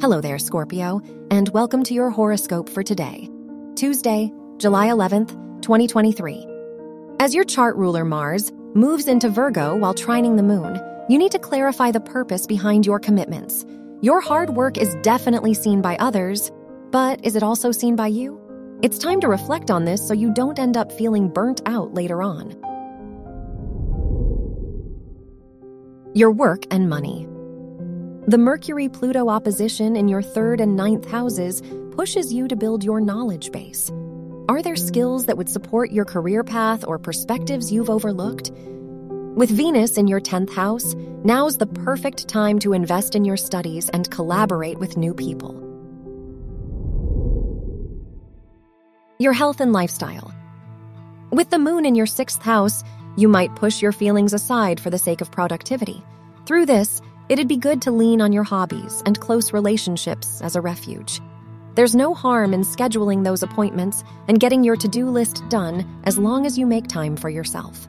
Hello there, Scorpio, and welcome to your horoscope for today, Tuesday, July 11th, 2023. As your chart ruler Mars moves into Virgo while trining the moon, you need to clarify the purpose behind your commitments. Your hard work is definitely seen by others, but is it also seen by you? It's time to reflect on this so you don't end up feeling burnt out later on. Your work and money. The Mercury Pluto opposition in your third and ninth houses pushes you to build your knowledge base. Are there skills that would support your career path or perspectives you've overlooked? With Venus in your 10th house, now's the perfect time to invest in your studies and collaborate with new people. Your health and lifestyle. With the moon in your sixth house, you might push your feelings aside for the sake of productivity. Through this, It'd be good to lean on your hobbies and close relationships as a refuge. There's no harm in scheduling those appointments and getting your to do list done as long as you make time for yourself.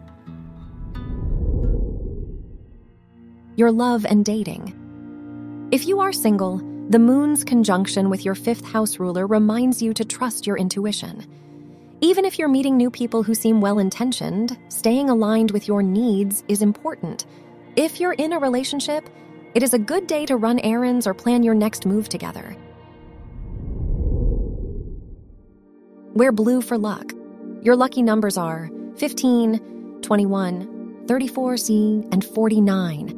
Your love and dating. If you are single, the moon's conjunction with your fifth house ruler reminds you to trust your intuition. Even if you're meeting new people who seem well intentioned, staying aligned with your needs is important. If you're in a relationship, it is a good day to run errands or plan your next move together. Wear blue for luck. Your lucky numbers are 15, 21, 34C, and 49.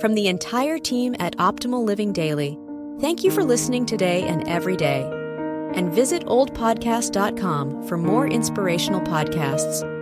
From the entire team at Optimal Living Daily, thank you for listening today and every day. And visit oldpodcast.com for more inspirational podcasts.